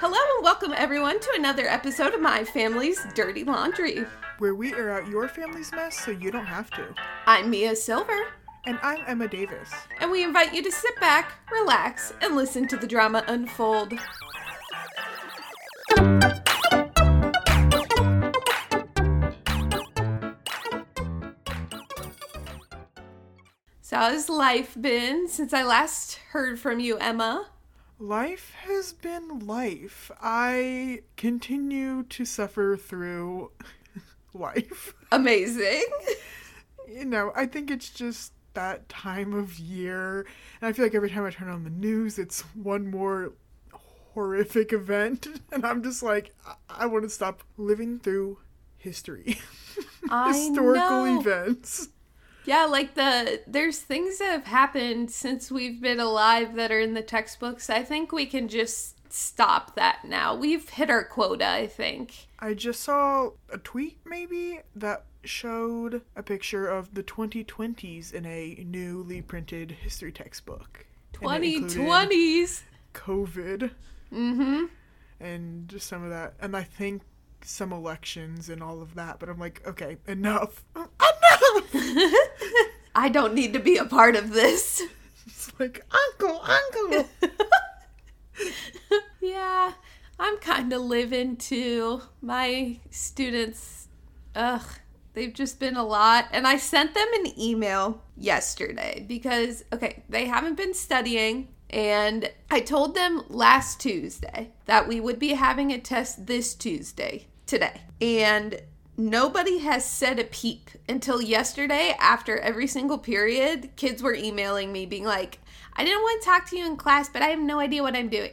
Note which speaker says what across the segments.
Speaker 1: Hello and welcome everyone to another episode of My Family's Dirty Laundry.
Speaker 2: where we air out your family's mess so you don't have to.
Speaker 1: I'm Mia Silver,
Speaker 2: And I'm Emma Davis.
Speaker 1: and we invite you to sit back, relax, and listen to the drama unfold. So, how's life been since I last heard from you, Emma?
Speaker 2: Life has been life. I continue to suffer through life.
Speaker 1: Amazing.
Speaker 2: You know, I think it's just that time of year. And I feel like every time I turn on the news, it's one more horrific event. And I'm just like, I, I want to stop living through history, historical
Speaker 1: know.
Speaker 2: events.
Speaker 1: Yeah, like the there's things that have happened since we've been alive that are in the textbooks. I think we can just stop that now. We've hit our quota, I think.
Speaker 2: I just saw a tweet maybe that showed a picture of the 2020s in a newly printed history textbook. And it included
Speaker 1: 2020s.
Speaker 2: COVID
Speaker 1: Mm-hmm.
Speaker 2: and just some of that. And I think some elections and all of that. But I'm like, okay, enough.
Speaker 1: I don't need to be a part of this.
Speaker 2: It's like, uncle, uncle.
Speaker 1: yeah, I'm kind of living too. My students, ugh, they've just been a lot. And I sent them an email yesterday because, okay, they haven't been studying. And I told them last Tuesday that we would be having a test this Tuesday, today. And nobody has said a peep until yesterday after every single period. Kids were emailing me being like, I didn't want to talk to you in class, but I have no idea what I'm doing.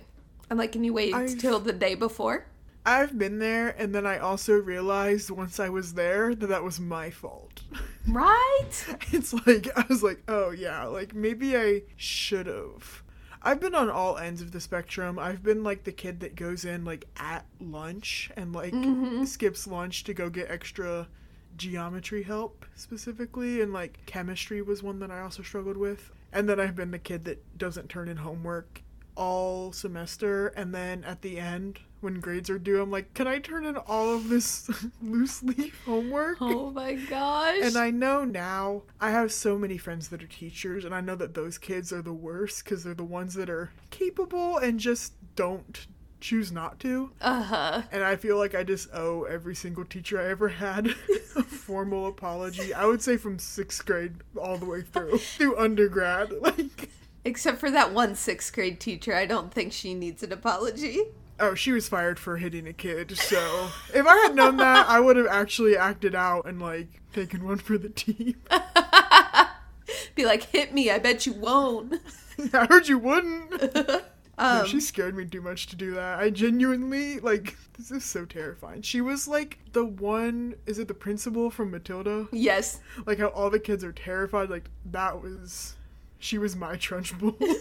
Speaker 1: I'm like, can you wait
Speaker 2: I've-
Speaker 1: till the day before?
Speaker 2: I've been there, and then I also realized once I was there that that was my fault.
Speaker 1: Right?
Speaker 2: It's like I was like, oh yeah, like maybe I should have. I've been on all ends of the spectrum. I've been like the kid that goes in like at lunch and like mm-hmm. skips lunch to go get extra geometry help specifically and like chemistry was one that I also struggled with. And then I've been the kid that doesn't turn in homework all semester and then at the end when grades are due I'm like, "Can I turn in all of this loose leaf homework?"
Speaker 1: Oh my gosh.
Speaker 2: And I know now, I have so many friends that are teachers, and I know that those kids are the worst because they're the ones that are capable and just don't choose not to.
Speaker 1: uh huh.
Speaker 2: And I feel like I just owe every single teacher I ever had a formal apology. I would say from sixth grade all the way through, through undergrad. Like,
Speaker 1: Except for that one sixth grade teacher, I don't think she needs an apology.
Speaker 2: oh, she was fired for hitting a kid. So if I had known that, I would have actually acted out and, like, taken one for the team.
Speaker 1: Be like, hit me, I bet you won't.
Speaker 2: I heard you wouldn't. No,
Speaker 1: Um,
Speaker 2: she scared me too much to do that. I genuinely like this is so terrifying. She was like the one is it the principal from Matilda?
Speaker 1: yes.
Speaker 2: Like how all the kids are terrified, like that was she was my trunchbull.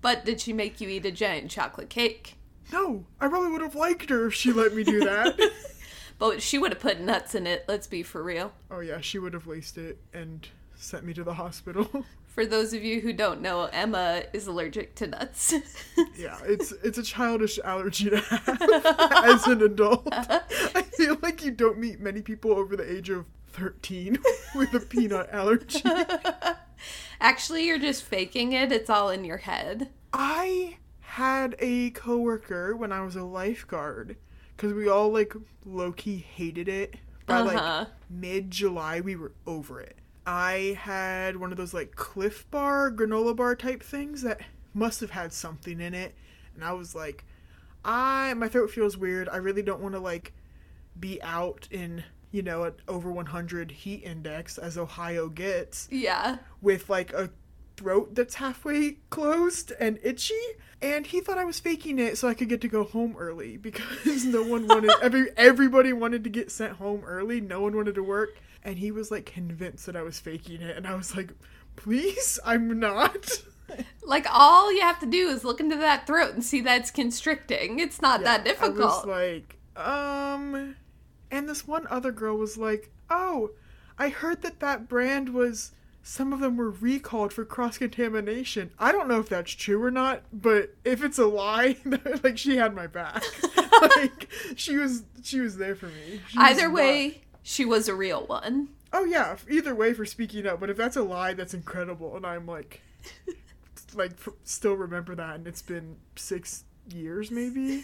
Speaker 1: But did she make you eat a giant chocolate cake?
Speaker 2: no, I probably would have liked her if she let me do that.
Speaker 1: But she would have put nuts in it, let's be for real.
Speaker 2: oh yeah, she would have laced it and sent me to the hospital.
Speaker 1: For those of you who don't know, Emma is allergic to nuts.
Speaker 2: yeah, it's it's a childish allergy to have as an adult. I feel like you don't meet many people over the age of 13 with a peanut allergy.
Speaker 1: Actually, you're just faking it, it's all in your head.
Speaker 2: I had a coworker when I was a lifeguard because we all like low key hated it. By
Speaker 1: Uh-huh.
Speaker 2: like mid July, we were over it. I had one of those like Clif Bar, granola bar type things that must have had something in it, and I was like, I my throat feels weird. I really don't want to like be out in you know an over 100 heat index as Ohio gets
Speaker 1: Yeah.
Speaker 2: with like a throat that's halfway closed and itchy. And he thought I was faking it so I could get to go home early because no one wanted every everybody wanted to get sent home early. No one wanted to work. And he was like convinced that I was faking it. And I was like, please, I'm not.
Speaker 1: Like all you have to do is look into that throat and see that it's constricting. It's not that
Speaker 2: I was
Speaker 1: difficult.
Speaker 2: like, um. And this one other girl was like, oh, I heard that that brand was some of them were recalled for cross contamination. I don't know if that's true or not, but if it's a lie, like she had my back. like she was she was there for me. She
Speaker 1: Either
Speaker 2: not-
Speaker 1: way, she was a real one.
Speaker 2: Oh yeah, either way for speaking up, but if that's a lie, that's incredible and I'm like like still remember that and it's been 6 years maybe.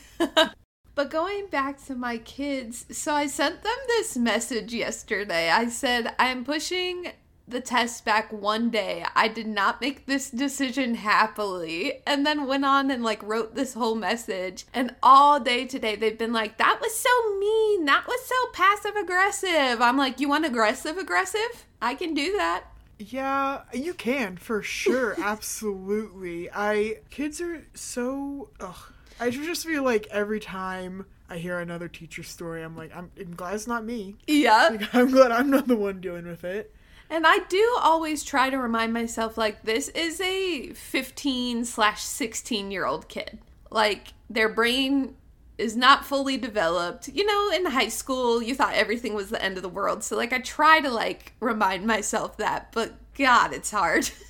Speaker 1: But going back to my kids, so I sent them this message yesterday. I said, I'm pushing the test back one day. I did not make this decision happily. And then went on and like wrote this whole message. And all day today, they've been like, that was so mean. That was so passive aggressive. I'm like, you want aggressive aggressive? I can do that.
Speaker 2: Yeah, you can for sure, absolutely. I kids are so ugh. I just feel like every time I hear another teacher story, I'm like, I'm, I'm glad it's not me.
Speaker 1: Yeah.
Speaker 2: Like, I'm glad I'm not the one dealing with it.
Speaker 1: And I do always try to remind myself, like, this is a 15 slash 16 year old kid. Like, their brain is not fully developed. You know, in high school, you thought everything was the end of the world. So, like, I try to, like, remind myself that, but God, it's hard.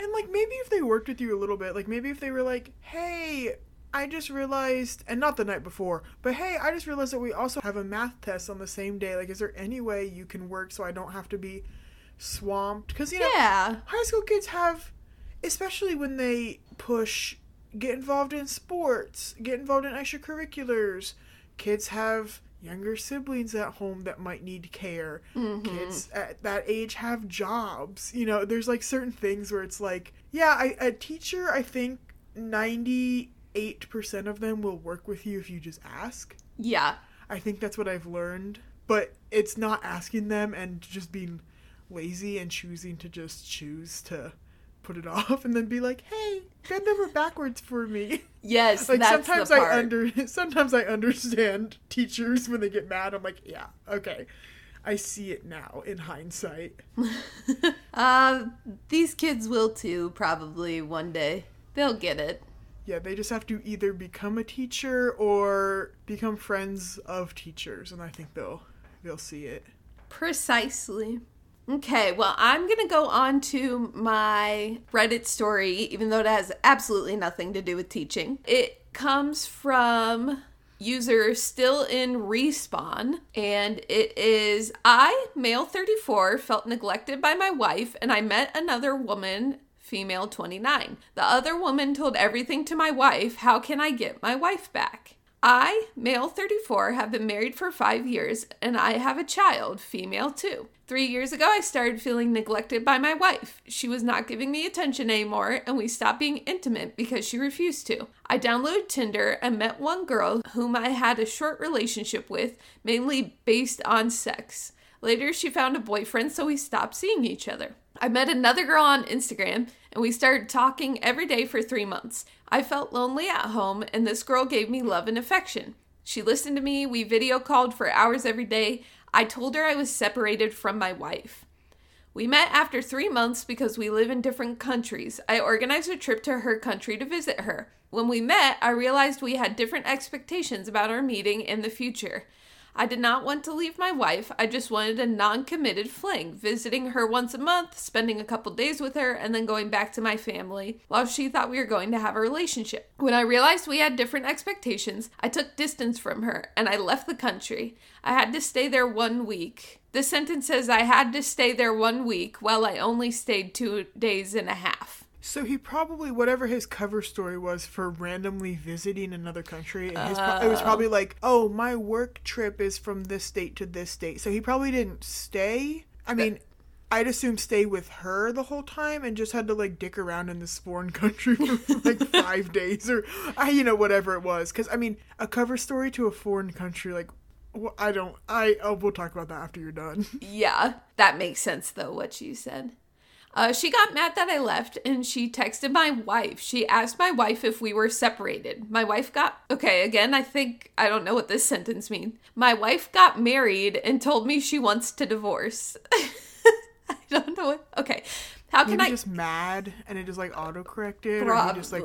Speaker 2: And like maybe if they worked with you a little bit, like maybe if they were like, "Hey, I just realized," and not the night before, but hey, I just realized that we also have a math test on the same day. Like, is there any way you can work so I don't have to be swamped? Because you know,
Speaker 1: yeah.
Speaker 2: high school kids have, especially when they push, get involved in sports, get involved in extracurriculars. Kids have younger siblings at home that might need care. Mm-hmm. Kids at that age have jobs. You know, there's like certain things where it's like, yeah, I, a teacher, I think 98% of them will work with you if you just ask.
Speaker 1: Yeah.
Speaker 2: I think that's what I've learned. But it's not asking them and just being lazy and choosing to just choose to put it off and then be like, "Hey, bend over backwards for me."
Speaker 1: Yes,
Speaker 2: like
Speaker 1: that's
Speaker 2: sometimes
Speaker 1: the
Speaker 2: I under sometimes I understand teachers when they get mad. I'm like, "Yeah, okay. I see it now in hindsight."
Speaker 1: uh, these kids will too, probably one day. They'll get it.
Speaker 2: Yeah, they just have to either become a teacher or become friends of teachers and I think they'll they'll see it.
Speaker 1: Precisely. Okay, well, I'm going to go on to my Reddit story, even though it has absolutely nothing to do with teaching. It comes from user still in respawn, and it is I, male 34, felt neglected by my wife, and I met another woman, female 29. The other woman told everything to my wife. How can I get my wife back? I, male 34, have been married for five years and I have a child, female 2. Three years ago, I started feeling neglected by my wife. She was not giving me attention anymore and we stopped being intimate because she refused to. I downloaded Tinder and met one girl whom I had a short relationship with, mainly based on sex. Later, she found a boyfriend, so we stopped seeing each other. I met another girl on Instagram and we started talking every day for three months. I felt lonely at home, and this girl gave me love and affection. She listened to me, we video called for hours every day. I told her I was separated from my wife. We met after three months because we live in different countries. I organized a trip to her country to visit her. When we met, I realized we had different expectations about our meeting in the future. I did not want to leave my wife. I just wanted a non committed fling, visiting her once a month, spending a couple days with her, and then going back to my family while she thought we were going to have a relationship. When I realized we had different expectations, I took distance from her and I left the country. I had to stay there one week. The sentence says I had to stay there one week while I only stayed two days and a half.
Speaker 2: So he probably whatever his cover story was for randomly visiting another country. Pro- it was probably oh. like, oh, my work trip is from this state to this state. So he probably didn't stay. I mean, I'd assume stay with her the whole time and just had to like dick around in this foreign country for like five days or I, you know, whatever it was. Because I mean, a cover story to a foreign country, like. wh- I don't. I. Oh, we'll talk about that after you're done.
Speaker 1: Yeah, that makes sense though, what you said. Uh, she got mad that I left and she texted my wife. She asked my wife if we were separated. My wife got, okay, again, I think, I don't know what this sentence means. My wife got married and told me she wants to divorce. I don't know what, okay. How can
Speaker 2: Maybe
Speaker 1: I
Speaker 2: just mad and it just like auto corrected, or he just like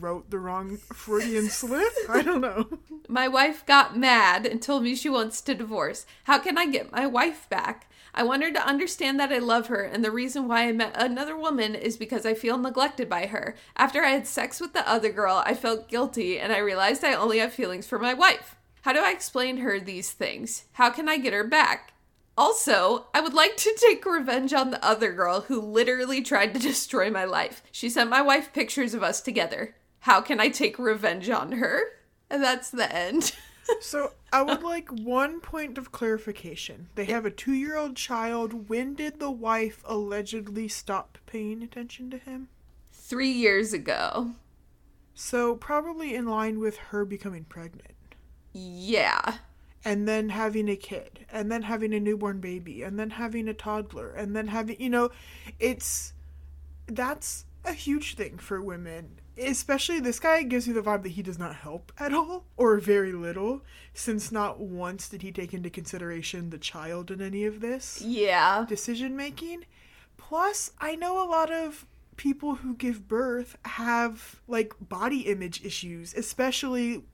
Speaker 2: wrote the wrong Freudian slip. I don't know.
Speaker 1: My wife got mad and told me she wants to divorce. How can I get my wife back? I want her to understand that I love her, and the reason why I met another woman is because I feel neglected by her. After I had sex with the other girl, I felt guilty and I realized I only have feelings for my wife. How do I explain her these things? How can I get her back? Also, I would like to take revenge on the other girl who literally tried to destroy my life. She sent my wife pictures of us together. How can I take revenge on her? And that's the end.
Speaker 2: So I would like one point of clarification. They have a two-year-old child. When did the wife allegedly stop paying attention to him?
Speaker 1: Three years ago.
Speaker 2: So probably in line with her becoming pregnant.
Speaker 1: Yeah.
Speaker 2: and then having a kid and then having a newborn baby and then having a toddler and then having you know it's that's a huge thing for women especially this guy gives me the vibe that he does not help at all or very little since not once did he take into consideration the child in any of this
Speaker 1: Yeah.
Speaker 2: decision making. Plus, I know a lot of people who give birth have like body image issues, especially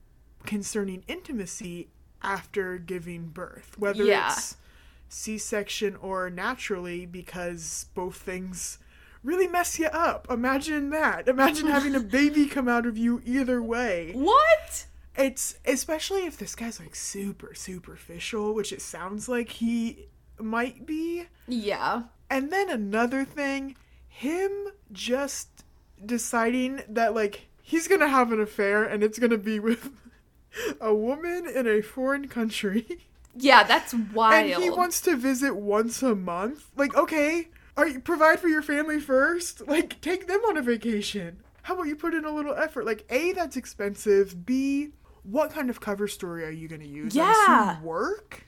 Speaker 2: concerning intimacy after giving birth, whether
Speaker 1: Yeah.
Speaker 2: it's C section or naturally, because both things really mess you up. Imagine that. Imagine having a baby come out of you either way.
Speaker 1: What?
Speaker 2: It's especially if this guy's like super superficial, which it sounds like he might be.
Speaker 1: Yeah.
Speaker 2: And then another thing, him just deciding that like he's gonna have an affair and it's gonna be with a woman in a foreign country.
Speaker 1: Yeah, that's wild.
Speaker 2: And he wants to visit once a month. Like, okay, are you provide for your family first? Like, take them on a vacation. How about you put in a little effort? Like, A, that's expensive. B, what kind of cover story are you gonna use? I
Speaker 1: Yeah.
Speaker 2: work?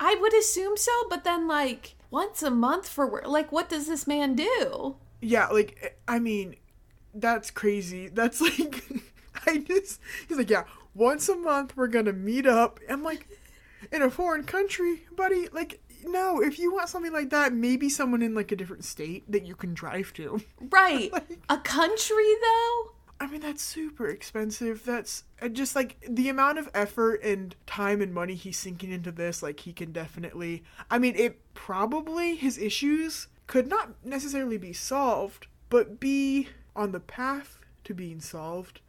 Speaker 1: I would assume so, but then like once a month for work. Like, what does this man do?
Speaker 2: Yeah, like eh, I mean, that's crazy. That's like I just he's like, yeah, once a month we're gonna meet up. I'm like, in a foreign country, buddy. Like, no, if you want something like that, maybe someone in like a different state that you can drive to.
Speaker 1: Right.
Speaker 2: Like-
Speaker 1: a country though?
Speaker 2: I mean, that's super expensive. That's uh, just like the amount of effort and time and money he's sinking into this. Like, he can definitely. I mean, it probably his issues could not necessarily be solved, but be on the path to being solved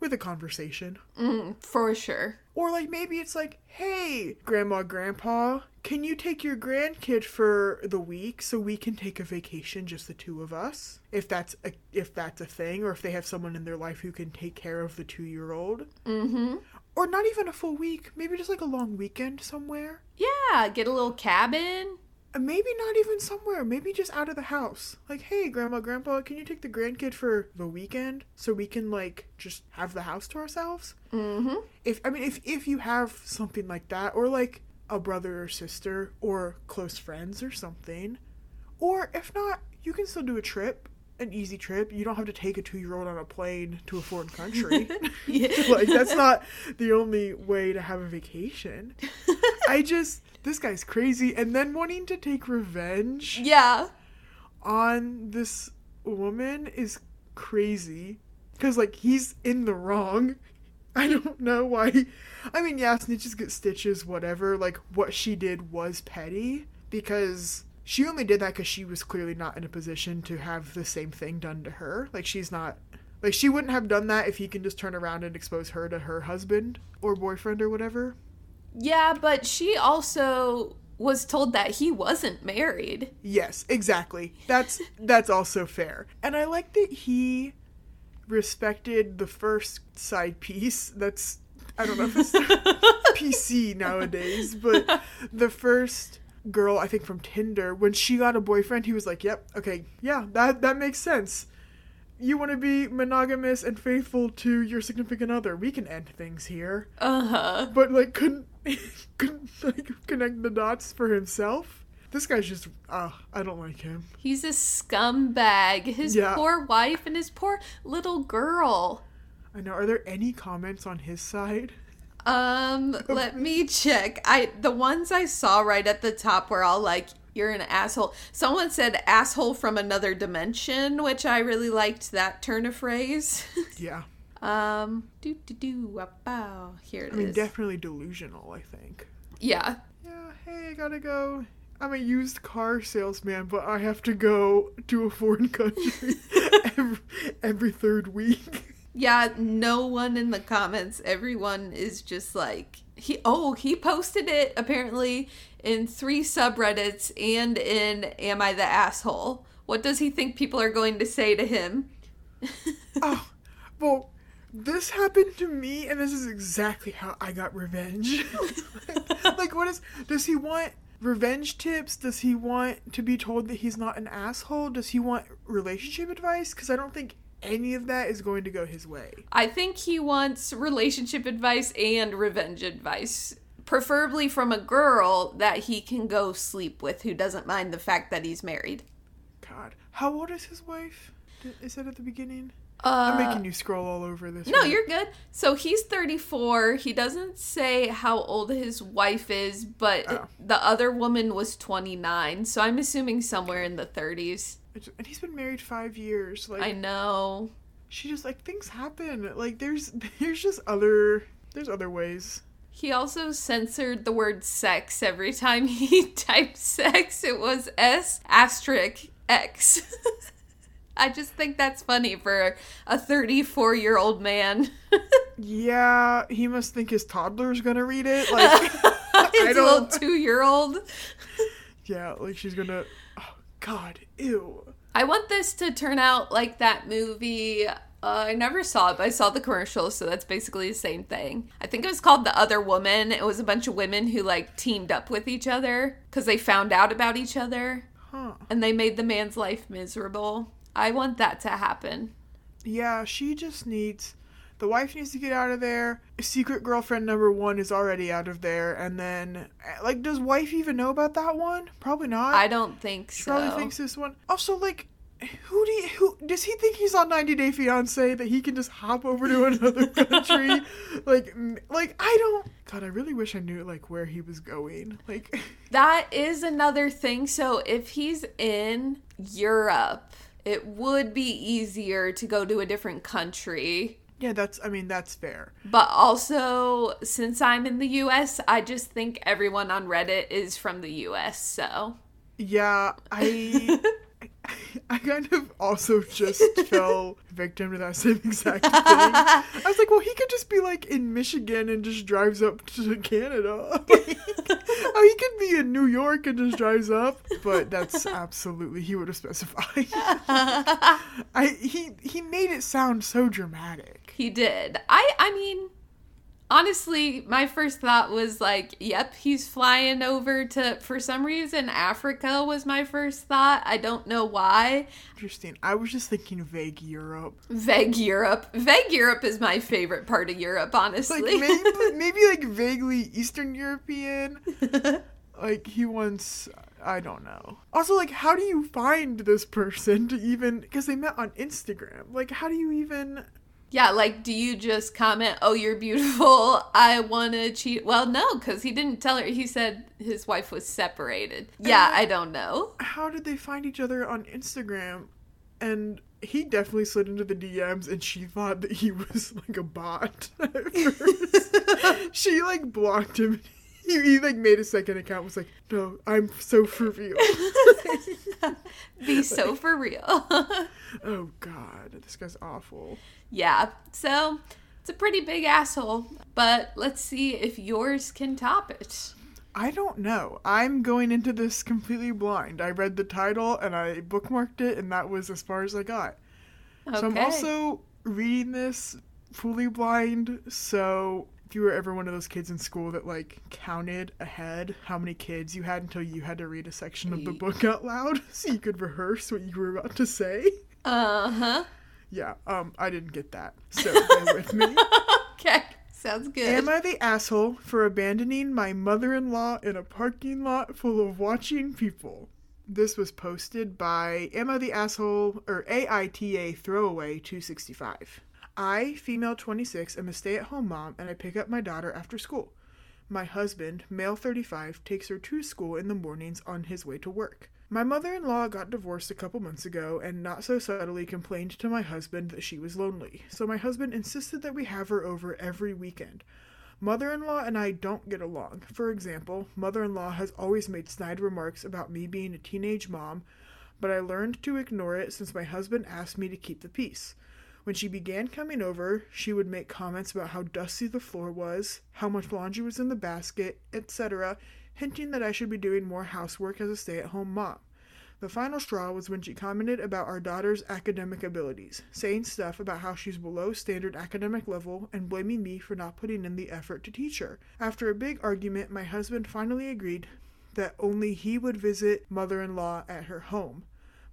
Speaker 2: with a conversation.
Speaker 1: Mm, for sure.
Speaker 2: Or like maybe it's like, hey, grandma, grandpa, can you take your grandkid for the week so we can take a vacation, just the two of us? If that's a if that's a thing, or if they have someone in their life who can take care of the two year old.
Speaker 1: Mm-hmm.
Speaker 2: Or not even a full week, maybe just like a long weekend somewhere.
Speaker 1: Yeah, get a little cabin.
Speaker 2: Maybe not even somewhere, maybe just out of the house. Like, hey, grandma, grandpa, can you take the grandkid for the weekend so we can like just have the house to ourselves?
Speaker 1: Mm-hmm.
Speaker 2: if I mean if if you have something like that or like a brother or sister or close friends or something. Or if not you can still do a trip an easy trip. You don't have to take a 2-year-old on a plane to a foreign country. Like that's not the only way to have a vacation. I just this guy's crazy. And then wanting to take revenge
Speaker 1: Yeah.
Speaker 2: on this woman is crazy. Because like he's in the wrong i don't know why i mean yeah snitches get stitches whatever like what she did was petty because she only did that because she was clearly not in a position to have the same thing done to her like she's not like she wouldn't have done that if he can just turn around and expose her to her husband or boyfriend or whatever
Speaker 1: Yeah, but she also was told that he wasn't married.
Speaker 2: Yes, exactly. That's that's also fair. And I like that he respected the first side piece. That's I don't know if it's PC nowadays, but the first girl I think from Tinder when she got a boyfriend, he was like, "Yep, okay, yeah, that that makes sense. You want to be monogamous and faithful to your significant other. We can end things here."
Speaker 1: Uh-huh.
Speaker 2: But like couldn't couldn't like connect the dots for himself. This guy's just uh I don't like him.
Speaker 1: He's a scumbag. His
Speaker 2: Yeah.
Speaker 1: poor wife and his poor little girl.
Speaker 2: I know. Are there any comments on his side?
Speaker 1: Um, let me check. I the ones I saw right at the top were all like You're an asshole. Someone said asshole from another dimension, which I really liked that turn of phrase.
Speaker 2: Yeah.
Speaker 1: um, do do do wow. Here it
Speaker 2: I mean,
Speaker 1: is.
Speaker 2: definitely delusional, I think.
Speaker 1: yeah.
Speaker 2: Yeah, hey, I gotta go. I'm a used car salesman, but I have to go to a foreign country every, every third week.
Speaker 1: Yeah, no one in the comments. Everyone is just like he oh, he posted it apparently in three subreddits and in Am I the Asshole? What does he think people are going to say to him?
Speaker 2: Oh, well, this happened to me, and this is exactly how I got revenge. like, what is. Does he want revenge tips? Does he want to be told that he's not an asshole? Does he want relationship advice? Because I don't think any of that is going to go his way.
Speaker 1: I think he wants relationship advice and revenge advice. Preferably from a girl that he can go sleep with who doesn't mind the fact that he's married.
Speaker 2: God. How old is his wife? Is that at the beginning?
Speaker 1: Uh,
Speaker 2: I'm making you scroll all over this.
Speaker 1: No,
Speaker 2: right?
Speaker 1: you're good. So he's 34. He doesn't say how old his wife is, but
Speaker 2: Oh.
Speaker 1: the other woman was 29. So I'm assuming somewhere in the 30s.
Speaker 2: And he's been married five years. Like
Speaker 1: I know.
Speaker 2: she just like things happen. Like there's there's just other there's other ways.
Speaker 1: He also censored the word sex every time he typed sex. It was S asterisk X. I just think that's funny for a 34 year old man.
Speaker 2: Yeah, he must think his toddler's gonna read it. Like
Speaker 1: His little
Speaker 2: don't.
Speaker 1: two year old.
Speaker 2: Yeah, like she's gonna. Oh God, ew.
Speaker 1: I want this to turn out like that movie. Uh, I never saw it, but I saw the commercial, so that's basically the same thing. I think it was called The Other Woman. It was a bunch of women who like teamed up with each other because they found out about each other
Speaker 2: Huh.
Speaker 1: and they made the man's life miserable. I want that to happen.
Speaker 2: Yeah, she just needs. The wife needs to get out of there. Secret girlfriend number one is already out of there, and then eh, like, does wife even know about that one? Probably not.
Speaker 1: I don't think
Speaker 2: She
Speaker 1: so.
Speaker 2: probably thinks this one. Also, like, who do you, who does he think he's on 90 Day Fiance that he can just hop over to another country? like, like I don't. God, I really wish I knew like where he was going. Like,
Speaker 1: That is another thing. So if he's in Europe, it would be easier to go to a different country
Speaker 2: yeah, that's. I mean, that's fair.
Speaker 1: But also, since I'm in the US, I just think everyone on Reddit is from the US, so.
Speaker 2: Yeah, I. I kind of also just fell victim to that same exact thing. I was like, well, he could just be like in Michigan and just drives up to Canada. Oh, he could be in New York and just drives up, but that's absolutely he would have specified. I he he made it sound so dramatic.
Speaker 1: He did. I I mean, honestly, my first thought was like, yep, he's flying over to for some reason Africa was my first thought. I don't know why.
Speaker 2: Interesting. I was just thinking vague Europe,
Speaker 1: Vague Europe. Vague Europe is my favorite part of Europe, honestly.
Speaker 2: like maybe maybe like vaguely Eastern European. like he wants i don't know also like how do you find this person to even because they met on instagram like how do you even
Speaker 1: Yeah, like, do you just comment, oh, you're beautiful, I want to cheat? Well, no, because he didn't tell her. He said his wife was separated. Yeah, I don't know.
Speaker 2: how did they find each other on instagram and he definitely slid into the dms and she thought that he was like a bot at first. she like blocked him he, he like made a second account was like no i'm so for real
Speaker 1: Be so for real.
Speaker 2: oh god this guy's awful
Speaker 1: yeah, so it's a pretty big asshole, but let's see if yours can top it.
Speaker 2: I don't know. I'm going into this completely blind. I read the title and I bookmarked it, and that was as far as I got.
Speaker 1: Okay.
Speaker 2: So I'm also reading this fully blind. So if you were ever one of those kids in school that like counted ahead how many kids you had until you had to read a section of the book out loud so you could rehearse what you were about to say.
Speaker 1: Uh huh.
Speaker 2: Yeah, um, I didn't get that. So bear with me.
Speaker 1: Okay, sounds good.
Speaker 2: Am I the asshole for abandoning my mother in law in a parking lot full of watching people? This was posted by Am I the Asshole or AITA Throwaway 265. I, female 26, am a stay at home mom and I pick up my daughter after school. My husband, male 35, takes her to school in the mornings on his way to work. My mother in law got divorced a couple months ago and not so subtly complained to my husband that she was lonely, so my husband insisted that we have her over every weekend. Mother in law and I don't get along. For example, mother in law has always made snide remarks about me being a teenage mom, but I learned to ignore it since my husband asked me to keep the peace. When she began coming over, she would make comments about how dusty the floor was, how much laundry was in the basket, etc., hinting that I should be doing more housework as a stay at home mom. The final straw was when she commented about our daughter's academic abilities, saying stuff about how she's below standard academic level and blaming me for not putting in the effort to teach her. After a big argument, my husband finally agreed that only he would visit mother in law at her home.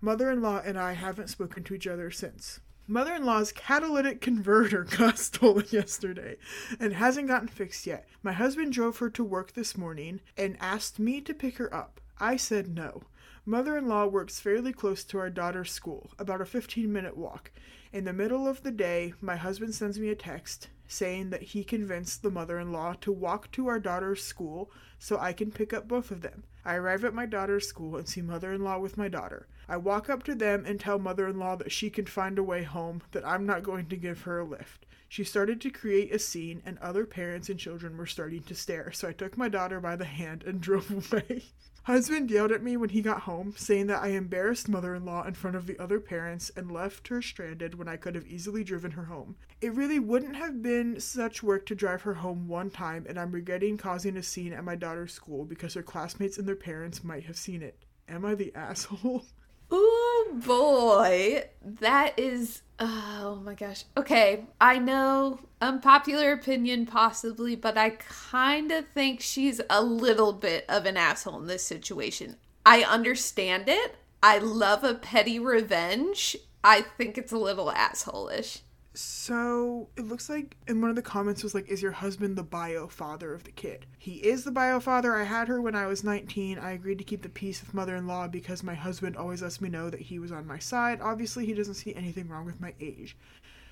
Speaker 2: Mother in law and I haven't spoken to each other since. Mother in law's catalytic converter got stolen yesterday and hasn't gotten fixed yet. My husband drove her to work this morning and asked me to pick her up. I said no. Mother in law works fairly close to our daughter's school, about a 15 minute walk. In the middle of the day, my husband sends me a text saying that he convinced the mother in law to walk to our daughter's school so I can pick up both of them. I arrive at my daughter's school and see mother in law with my daughter. I walk up to them and tell mother in law that she can find a way home, that I'm not going to give her a lift. She started to create a scene, and other parents and children were starting to stare, so I took my daughter by the hand and drove away. Husband yelled at me when he got home, saying that I embarrassed mother in law in front of the other parents and left her stranded when I could have easily driven her home. It really wouldn't have been such work to drive her home one time, and I'm regretting causing a scene at my daughter's school because her classmates and their parents might have seen it. Am I the asshole?
Speaker 1: Ooh boy, that is oh my gosh. Okay, I know unpopular opinion possibly, but I kind of think she's a little bit of an asshole in this situation. I understand it. I love a petty revenge. I think it's a little asshole-ish.
Speaker 2: So it looks like in one of the comments was like, "Is your husband the bio father of the kid?" He is the bio father. I had her when I was 19. I agreed to keep the peace with mother-in-law because my husband always lets me know that he was on my side. Obviously, he doesn't see anything wrong with my age.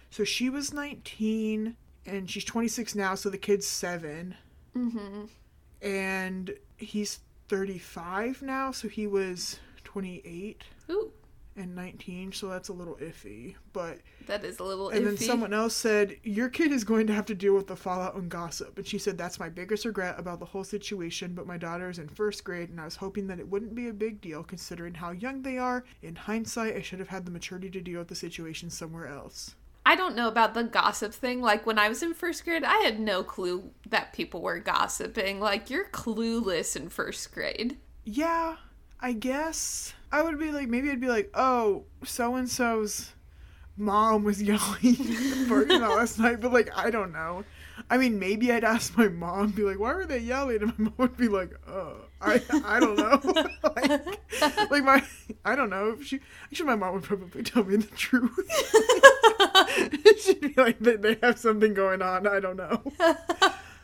Speaker 2: So she was 19 and she's 26 now, so the kid's 7.
Speaker 1: Mm-hmm.
Speaker 2: And he's 35 now, so he was 28.
Speaker 1: Ooh
Speaker 2: and 19, so that's a little iffy. But
Speaker 1: that is a little
Speaker 2: and
Speaker 1: iffy.
Speaker 2: then someone else said, Your kid is going to have to deal with the fallout and gossip. And she said, That's my biggest regret about the whole situation, but my daughter is in first grade, and I was hoping that it wouldn't be a big deal considering how young they are. In hindsight, I should have had the maturity to deal with the situation somewhere else.
Speaker 1: I don't know about the gossip thing. Like when I was in first grade, I had no clue that people were gossiping. Like you're clueless in first grade.
Speaker 2: Yeah, I guess I would be like, maybe I'd be like, oh, so and so's mom was yelling last night, but like, I don't know. I mean, maybe I'd ask my mom, be like, why were they yelling? And my mom would be like, oh, I, I don't know. like, like, my, I don't know. She, actually, my mom would probably tell me the truth. She'd be like, they, they have something going on. I don't know.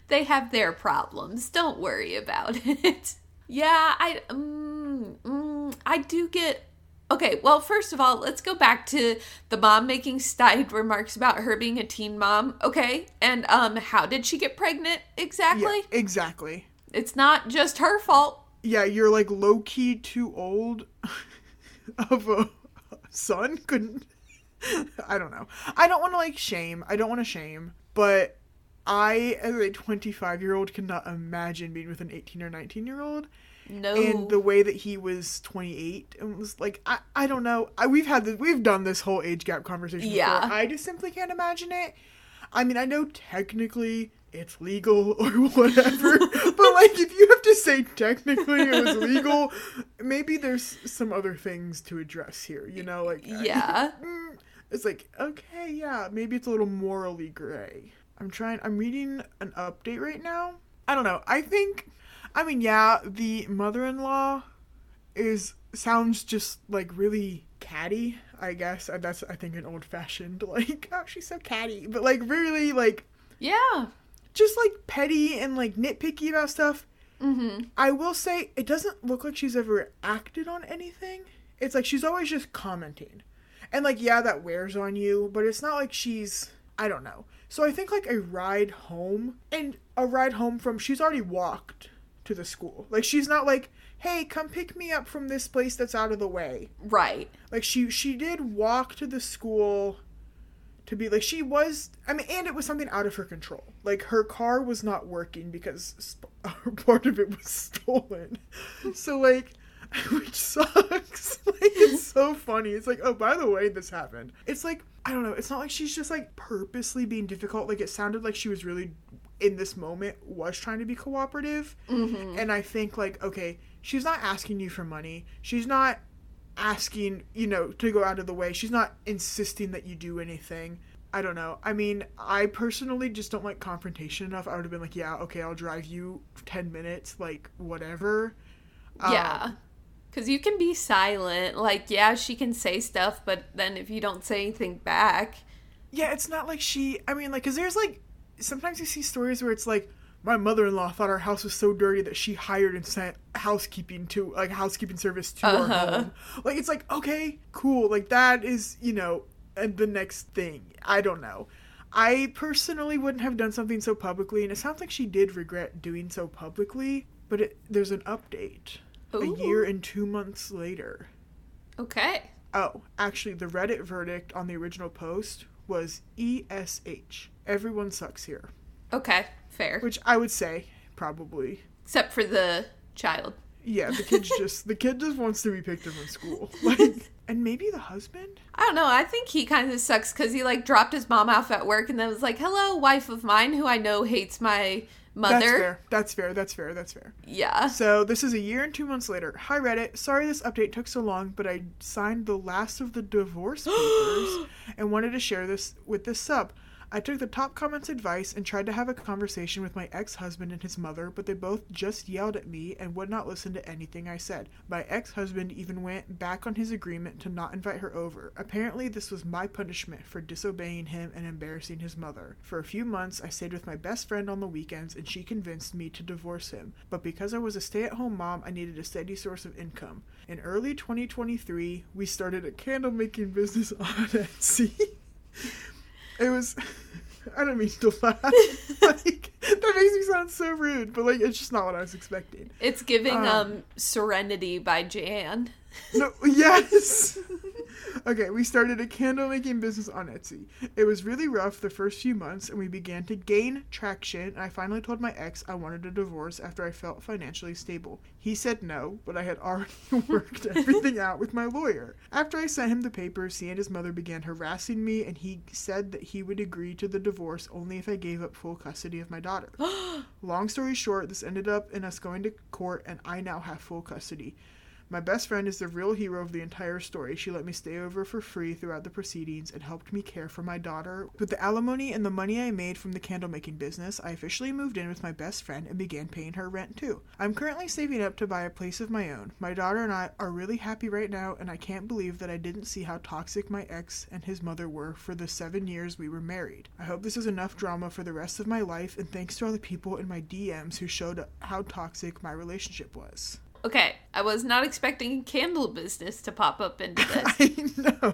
Speaker 1: they have their problems. Don't worry about it. Yeah, I. Um, mm, I do get. Okay, well, first of all, let's go back to the mom making snide remarks about her being a teen mom. Okay, and um, how did she get pregnant exactly?
Speaker 2: Yeah, exactly.
Speaker 1: It's not just her fault.
Speaker 2: Yeah, you're like low key too old of a son. Couldn't. I don't know. I don't want to like shame. I don't want to shame, but I, as a 25 year old, cannot imagine being with an 18 or 19 year old.
Speaker 1: No.
Speaker 2: And the way that he was 28 and was like, I, I don't know. I, we've had this, we've done this whole age gap conversation
Speaker 1: yeah.
Speaker 2: before. I just simply can't imagine it. I mean, I know technically it's legal or whatever, but like if you have to say technically it was legal, maybe there's some other things to address here, you know, like
Speaker 1: Yeah.
Speaker 2: Mm, it's like, okay, yeah, maybe it's a little morally gray. I'm trying I'm reading an update right now. I don't know. I think I mean, yeah, the mother-in-law is sounds just like really catty. I guess that's I think an old-fashioned like oh she's so catty, but like really like
Speaker 1: yeah,
Speaker 2: just like petty and like nitpicky about stuff.
Speaker 1: Mm-hmm.
Speaker 2: I will say it doesn't look like she's ever acted on anything. It's like she's always just commenting, and like yeah, that wears on you, but it's not like she's I don't know. So I think like a ride home and a ride home from she's already walked to the school. Like she's not like, "Hey, come pick me up from this place that's out of the way."
Speaker 1: Right.
Speaker 2: Like she she did walk to the school to be like she was I mean and it was something out of her control. Like her car was not working because sp- part of it was stolen. So like which sucks. like so funny. It's like, "Oh, by the way, this happened." It's like I don't know. It's not like she's just like purposely being difficult. Like it sounded like she was really in this moment was trying to be cooperative.
Speaker 1: Mm-hmm.
Speaker 2: And I think like okay, she's not asking you for money. She's not asking, you know, to go out of the way. She's not insisting that you do anything. I don't know. I mean, I personally just don't like confrontation enough. I would have been like, yeah, okay, I'll drive you 10 minutes, like, whatever. Um,
Speaker 1: Yeah. Because you can be silent. Like, yeah, she can say stuff, but then if you don't say anything back,
Speaker 2: Yeah, it's not like she. I mean, like, because there's like. Sometimes you see stories where it's like, my mother in law thought our house was so dirty that she hired and sent housekeeping to, like, housekeeping service to our
Speaker 1: Uh-huh.
Speaker 2: home. Like, it's like, okay, cool. Like, that is, you know, and the next thing. I don't know. I personally wouldn't have done something so publicly, and it sounds like she did regret doing so publicly, but it, there's an update. A year and two months later.
Speaker 1: okay.
Speaker 2: Oh, actually, the Reddit verdict on the original post was ESH. Everyone sucks here.
Speaker 1: Okay. Fair.
Speaker 2: Which I would say, probably.
Speaker 1: Except for the child.
Speaker 2: Yeah, the kid's just the kid just wants to be picked up from school. Like and maybe the husband?
Speaker 1: I don't know. I think he kind of sucks because he like dropped his mom off at work and then was like, "Hello, wife of mine, who I know hates my
Speaker 2: That's fair. That's fair. That's fair. That's fair.
Speaker 1: Yeah.
Speaker 2: So this is a year and two months later. Hi Reddit. Sorry this update took so long, but I signed the last of the divorce papers and wanted to share this with this sub. I took the top comments advice and tried to have a conversation with my ex-husband and his mother, but they both just yelled at me and would not listen to anything I said. My ex-husband even went back on his agreement to not invite her over. Apparently this was my punishment for disobeying him and embarrassing his mother. For a few months I stayed with my best friend on the weekends and she convinced me to divorce him. But because I was a stay-at-home mom, I needed a steady source of income. In early 2023, we started a candle making business on Etsy. It was. I don't mean to laugh. like that makes me sound so rude, but like it's just not what I was expecting.
Speaker 1: It's giving
Speaker 2: Um,
Speaker 1: um, Serenity by Jan.
Speaker 2: No, yes. okay, we started a candle making business on Etsy. It was really rough the first few months, and we began to gain traction. And I finally told my ex I wanted a divorce after I felt financially stable. He said no, but I had already worked everything out with my lawyer. After I sent him the papers, he and his mother began harassing me, and he said that he would agree to the divorce only if I gave up full custody of my daughter. Long story short, this ended up in us going to court, and I now have full custody. My best friend is the real hero of the entire story. She let me stay over for free throughout the proceedings and helped me care for my daughter. With the alimony and the money I made from the candle making business, I officially moved in with my best friend and began paying her rent too. I'm currently saving up to buy a place of my own. My daughter and I are really happy right now, and I can't believe that I didn't see how toxic my ex and his mother were for the seven years we were married. I hope this is enough drama for the rest of my life, and thanks to all the people in my DMs who showed how toxic my relationship was.
Speaker 1: Okay, I was not expecting candle business to pop up into this.
Speaker 2: I know.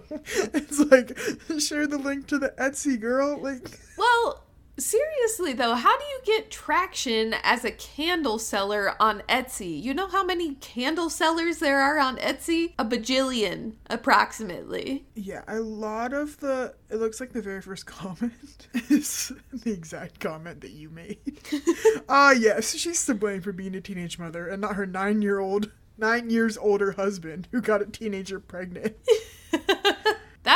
Speaker 2: It's like share the link to the Etsy girl. Like
Speaker 1: well, seriously though, how do you get traction as a candle seller on Etsy? You know how many candle sellers there are on Etsy? A bajillion, approximately.
Speaker 2: yeah, a lot of the it looks like the very first comment is the exact comment that you made. Ah yes, she's to blame for being a teenage mother and not her nine year old nine years older husband who got a teenager pregnant.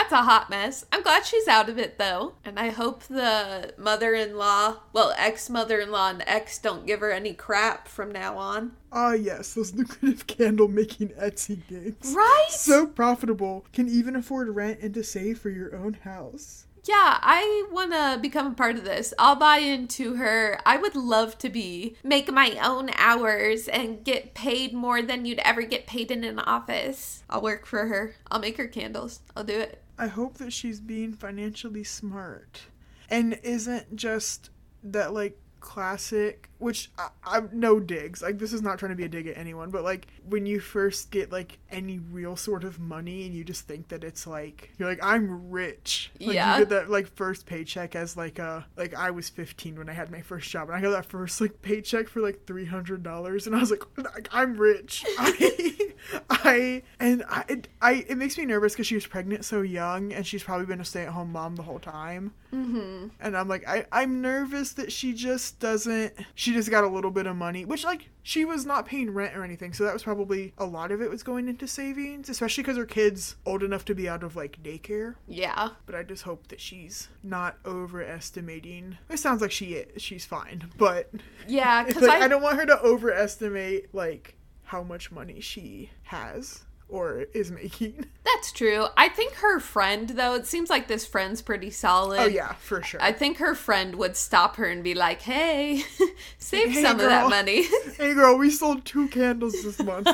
Speaker 1: That's a hot mess. I'm glad she's out of it though. And I hope the mother in law, well, ex mother in law and ex don't give her any crap from now on.
Speaker 2: Ah yes, those lucrative candle making Etsy gigs.
Speaker 1: Right?
Speaker 2: So profitable, can even afford rent and to save for your own house.
Speaker 1: Yeah, I want to become a part of this. I'll buy into her. I would love to be make my own hours and get paid more than you'd ever get paid in an office. I'll work for her. I'll make her candles. I'll do it.
Speaker 2: I hope that she's being financially smart and isn't just that like classic, which I, I'm no digs. Like this is not trying to be a dig at anyone, but like when you first get like any real sort of money and you just think that it's like you're like I'm rich. Like,
Speaker 1: Yeah.
Speaker 2: You get that like first paycheck as like a like I was 15 when I had my first job and I got that first like paycheck for like three hundred dollars and I was like like, I'm rich. I I and I it, I it makes me nervous because she was pregnant so young and she's probably been a stay at home mom the whole time.
Speaker 1: Mm-hmm.
Speaker 2: And I'm like, I, I'm nervous that she just doesn't, she just got a little bit of money, which, like, she was not paying rent or anything. So that was probably a lot of it was going into savings, especially because her kid's old enough to be out of, like, daycare.
Speaker 1: Yeah.
Speaker 2: But I just hope that she's not overestimating. It sounds like she is, she's fine, but
Speaker 1: Yeah, because
Speaker 2: like, I,
Speaker 1: I,
Speaker 2: don't want her to overestimate, like, how much money she has or is making.
Speaker 1: that's true. I think her friend, though, it seems like this friend's pretty solid.
Speaker 2: Oh, yeah, for sure.
Speaker 1: I think her friend would stop her and be like, hey, save
Speaker 2: Hey,
Speaker 1: some of that money.
Speaker 2: Hey girl, we sold two candles this month.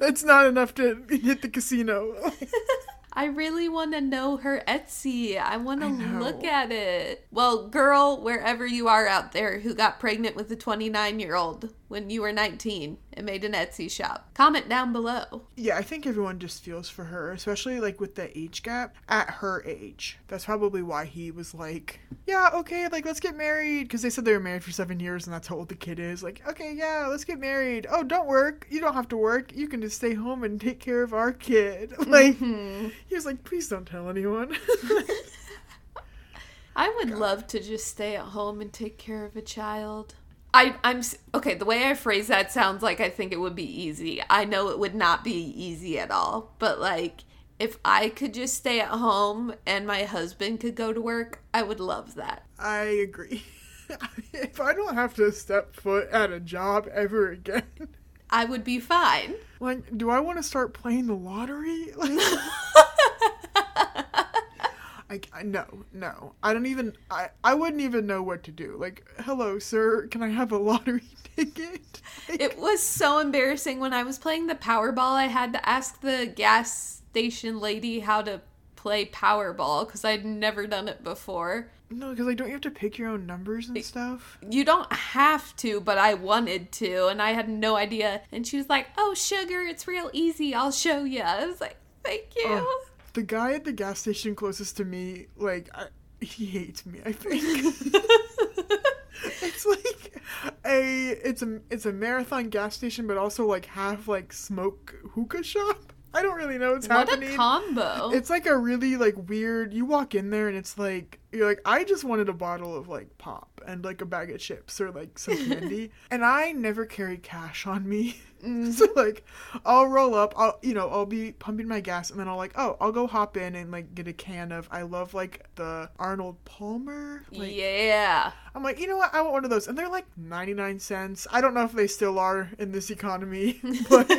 Speaker 2: That's not enough to hit the casino.
Speaker 1: I really want to know her Etsy. I want to look at it. Well, girl, wherever you are out there who got pregnant with a 29 year old when you were 19 and made an Etsy shop, comment down below.
Speaker 2: yeah, I think everyone just feels for her, especially like with the age gap at her age. That's probably why he was like, "Yeah, okay, like let's get married," because they said they were married for seven years, and that's how old the kid is. Like, okay, yeah, let's get married. Oh, don't work. You don't have to work. You can just stay home and take care of our kid. Like, mm-hmm. He was like, "Please don't tell anyone."
Speaker 1: I would love to just stay at home and take care of a child. I, I'm okay. The way I phrase that sounds like I think it would be easy. I know it would not be easy at all, but like if I could just stay at home and my husband could go to work, I would love that.
Speaker 2: I agree. if I don't have to step foot at a job ever again,
Speaker 1: I would be fine.
Speaker 2: like, do I want to start playing the lottery? Like, I, I no, no. I don't even. I I wouldn't even know what to do. Like, hello, sir. Can I have a lottery ticket? Like,
Speaker 1: It was so embarrassing when I was playing the Powerball. I had to ask the gas station lady how to play Powerball because I'd never done it before.
Speaker 2: no, because like, don't you have to pick your own numbers and stuff?
Speaker 1: You don't have to, but I wanted to, and I had no idea. And she was like, "Oh, sugar, it's real easy. I'll show you." I was like, "Thank you."
Speaker 2: Oh. The guy at the gas station closest to me, like, I, he hates me. I think. it's like a it's a it's a marathon gas station, but also like half like smoke hookah shop. I don't really know what's
Speaker 1: what
Speaker 2: happening.
Speaker 1: a combo!
Speaker 2: it's like a really like weird. You walk in there and it's like you're like I just wanted a bottle of like pop and like a bag of chips or like some candy, and I never carry cash on me. so like I'll roll up. I'll you know I'll be pumping my gas and then I'll like oh I'll go hop in and like get a can of I love like the Arnold Palmer. Like,
Speaker 1: yeah.
Speaker 2: I'm like, you know what? I want one of those. And they're like 99 cents. I don't know if they still are in this economy, but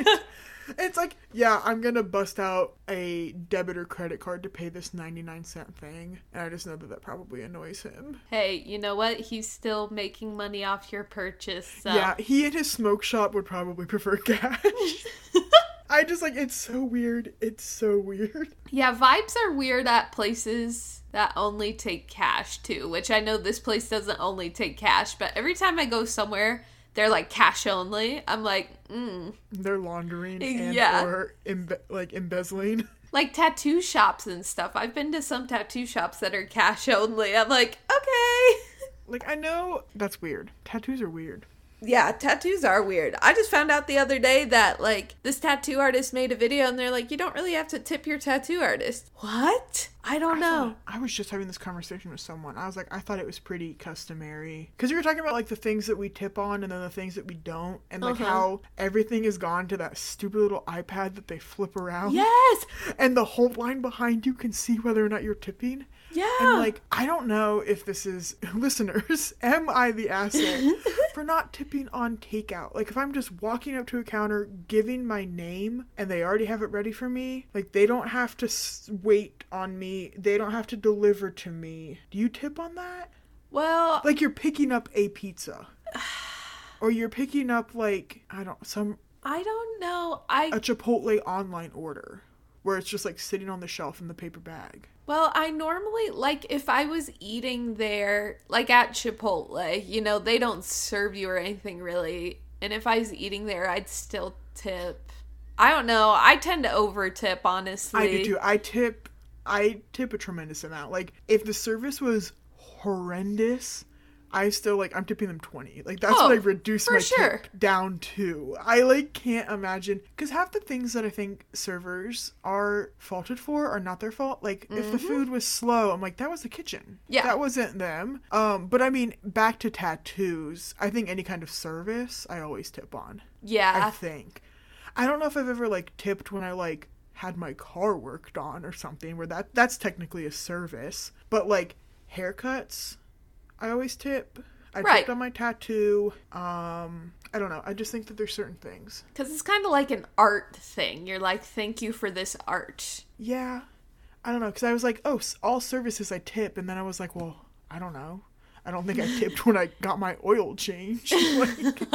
Speaker 2: it's like, yeah, I'm to bust out a debit or credit card to pay this 99 cent thing. And I just know that that probably annoys him.
Speaker 1: Hey, you know what? He's still making money off your purchase. So.
Speaker 2: Yeah, he and his smoke shop would probably prefer cash. I just like, it's so weird. It's so weird.
Speaker 1: Yeah, vibes are weird at places that only take cash too, which I know this place doesn't only take cash, but every time I go somewhere, they're like cash only. I'm like, mm.
Speaker 2: They're laundering and
Speaker 1: Yeah.
Speaker 2: or embe- like embezzling.
Speaker 1: Like tattoo shops and stuff. I've been to some tattoo shops that are cash only. I'm like, okay.
Speaker 2: Like, I know that's weird. Tattoos are weird.
Speaker 1: Yeah, tattoos are weird. I just found out the other day that like this tattoo artist made a video and they're like, you don't really have to tip your tattoo artist. What? I don't
Speaker 2: I
Speaker 1: know.
Speaker 2: thought- I was just having this conversation with someone. I was like, I thought it was pretty customary because you were talking about like the things that we tip on and then the things that we don't, and like
Speaker 1: Uh-huh.
Speaker 2: how everything has gone to that stupid little iPad that they flip around.
Speaker 1: Yes.
Speaker 2: And the whole line behind you can see whether or not you're tipping.
Speaker 1: Yeah.
Speaker 2: And like, I don't know if this is listeners. Am I the asshole for not tipping on takeout? Like, if I'm just walking up to a counter, giving my name, and they already have it ready for me, like they don't have to s- wait on me. They don't have to deliver to me. Do you tip on that?
Speaker 1: well,
Speaker 2: Like you're picking up a pizza, or you're picking up like I don't some
Speaker 1: I don't know. I
Speaker 2: a Chipotle online order. Where it's just like sitting on the shelf in the paper bag.
Speaker 1: Well, I normally like if I was eating there, like at Chipotle, you know, they don't serve you or anything really. And if I was eating there, I'd still tip. I don't know. I tend to over tip, honestly.
Speaker 2: I do too. I tip I tip a tremendous amount. Like if the service was horrendous, I still like I'm tipping them 20. Like that's
Speaker 1: Oh,
Speaker 2: what I
Speaker 1: reduce
Speaker 2: my
Speaker 1: sure.
Speaker 2: tip down to. I like can't imagine cuz half the things that I think servers are faulted for are not their fault. Like if the food was slow, I'm like that was the kitchen.
Speaker 1: Mm-hmm. Yeah.
Speaker 2: That wasn't them. Um but I mean back to tattoos. I think any kind of service I always tip on.
Speaker 1: Yeah.
Speaker 2: I think. I don't know if I've ever like tipped when I like had my car worked on or something where that that's technically a service. But like haircuts, I always tip. I
Speaker 1: Right.
Speaker 2: tipped on my tattoo. Um I don't know. I just think that there's certain things.
Speaker 1: Because it's kind of like an art thing. You're like, thank you for this art.
Speaker 2: Yeah. I don't know cuz I was like, "Oh, all services I tip." And then I was like, "Well, I don't know." I don't think I tipped when I got my oil changed. like,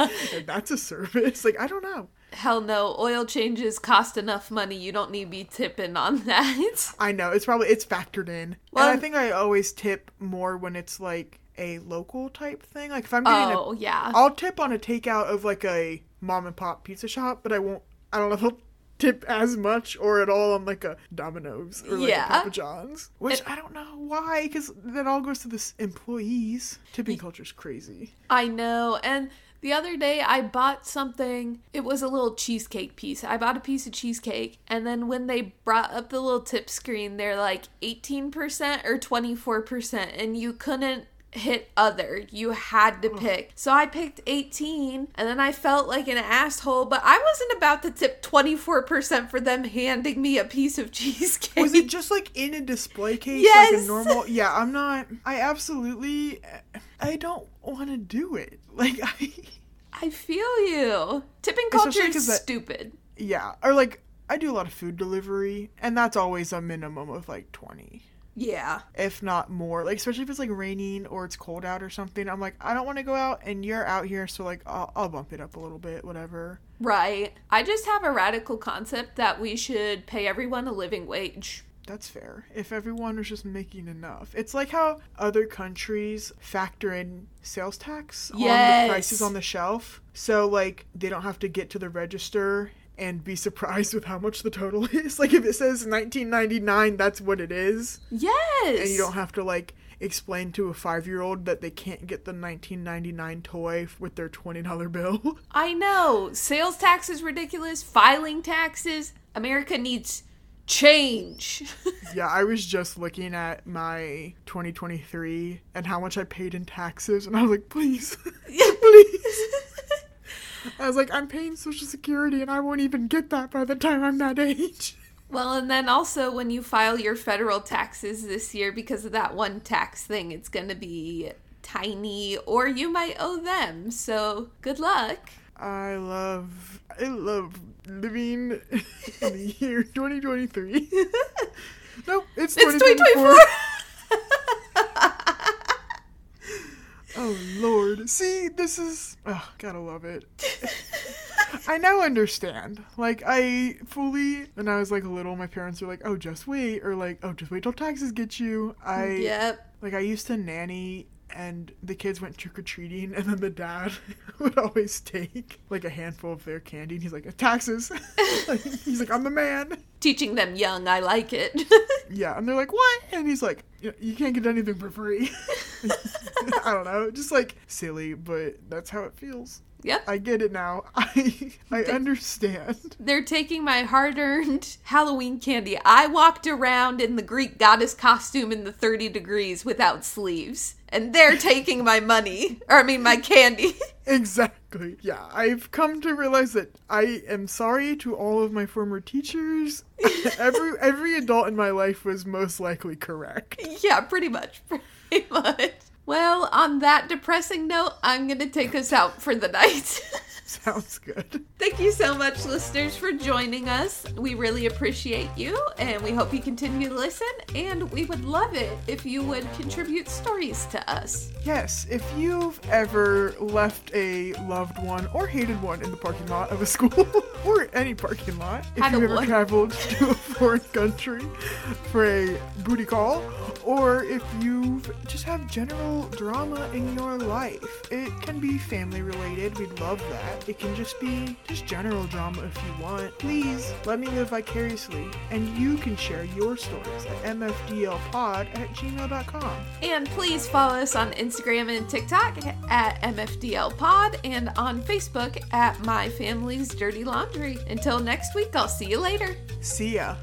Speaker 2: that's a service. Like, I don't know.
Speaker 1: Hell no, oil changes cost enough money. You don't need to be tipping on that.
Speaker 2: I know it's probably it's factored in.
Speaker 1: Well-
Speaker 2: and I think I always tip more when it's like a local type thing. Like if I'm getting
Speaker 1: oh, yeah.
Speaker 2: I'll tip on a takeout of like a mom and pop pizza shop, but I won't. I don't know if I'll tip as much or at all on like a Domino's or like
Speaker 1: Yeah.
Speaker 2: a Papa John's, which I don't know why, because that all goes to the employees. Tipping culture is crazy.
Speaker 1: I know. And the other day I bought something. It was a little cheesecake piece. I bought a piece of cheesecake, and then when they brought up the little tip screen, they're like 18% or 24%, and you couldn't hit other. You had to mm. pick. So I picked 18, and then I felt like an asshole, but I wasn't about to tip 24% for them handing me a piece of cheesecake.
Speaker 2: Was it just like in a display case, like
Speaker 1: Yes.
Speaker 2: a normal? Yeah, I'm not. I absolutely. I don't want to do it. Like I.
Speaker 1: I feel you. Tipping culture is
Speaker 2: that-
Speaker 1: stupid.
Speaker 2: Yeah, or like I do a lot of food delivery, and that's always a minimum of like twenty,
Speaker 1: Yeah.
Speaker 2: if not more. Like especially if it's like raining or it's cold out or something. I'm like, I don't want to go out, and you're out here, so like I'll, I'll bump it up a little bit, whatever.
Speaker 1: Right. I just have a radical concept that we should pay everyone a living wage.
Speaker 2: That's fair. If everyone was just making enough, it's like how other countries factor in sales tax on the prices on the shelf, so like they don't have to get to the register and be surprised with how much the total is. Like if it says 19.99, that's what it is.
Speaker 1: Yes.
Speaker 2: and you don't have to like explain to a five year old that they can't get the 1999 toy with their $20 bill
Speaker 1: I know. Sales tax is ridiculous. Filing taxes. America needs change.
Speaker 2: yeah i was just looking at my 2023 and how much i paid in taxes and i was like please please i was like i'm paying social security and i won't even get that by the time i'm that age
Speaker 1: well, and then also when you file your federal taxes this year because of that one tax thing, it's going to be tiny or you might owe them. So, good luck.
Speaker 2: i love i love living in the year 2023 nope it's,
Speaker 1: It's
Speaker 2: 2024
Speaker 1: 2024.
Speaker 2: Oh Lord. See, this is oh, gotta love it. I now understand. Like I fully when I was like little, my parents were like, Oh, just wait or like, oh just wait till taxes get you. I
Speaker 1: yep.
Speaker 2: like I used to nanny and the kids went trick or treating and then the dad would always take like a handful of their candy and he's like, Taxes like, he's like, I'm the man.
Speaker 1: Teaching them young, I like it.
Speaker 2: Yeah, and they're like, "What?" And he's like, "You can't get anything for free." I don't know, just like silly, but that's how it feels.
Speaker 1: yep.
Speaker 2: I get it now. I I understand.
Speaker 1: They're taking my hard earned Halloween candy. I walked around in the Greek goddess costume in the 30 degrees without sleeves. And they're taking my money. Or, I mean, my candy.
Speaker 2: Exactly. Yeah, I've come to realize that I am sorry to all of my former teachers. every every adult in my life was most likely correct.
Speaker 1: yeah, pretty much. Pretty much. Well, on that depressing note, I'm going to take us out for the night.
Speaker 2: Sounds good.
Speaker 1: Thank you so much, listeners, for joining us. We really appreciate you, and we hope you continue to listen. And we would love it if you would contribute stories to us.
Speaker 2: Yes, if you've ever left a loved one or hated one in the parking lot of a school or any parking lot, if
Speaker 1: Had
Speaker 2: you've ever
Speaker 1: what?
Speaker 2: traveled to a foreign country for a booty call, or if you've just have general drama in your life. It can be family related, we'd love that. It can just be just general drama if you want. Please let me live vicariously, and you can share your stories at mfdlpod at gmail.com.
Speaker 1: And please follow us on Instagram and TikTok at MFDLPod and on Facebook at My Family's Dirty Laundry. Until next week, I'll see you later.
Speaker 2: See ya.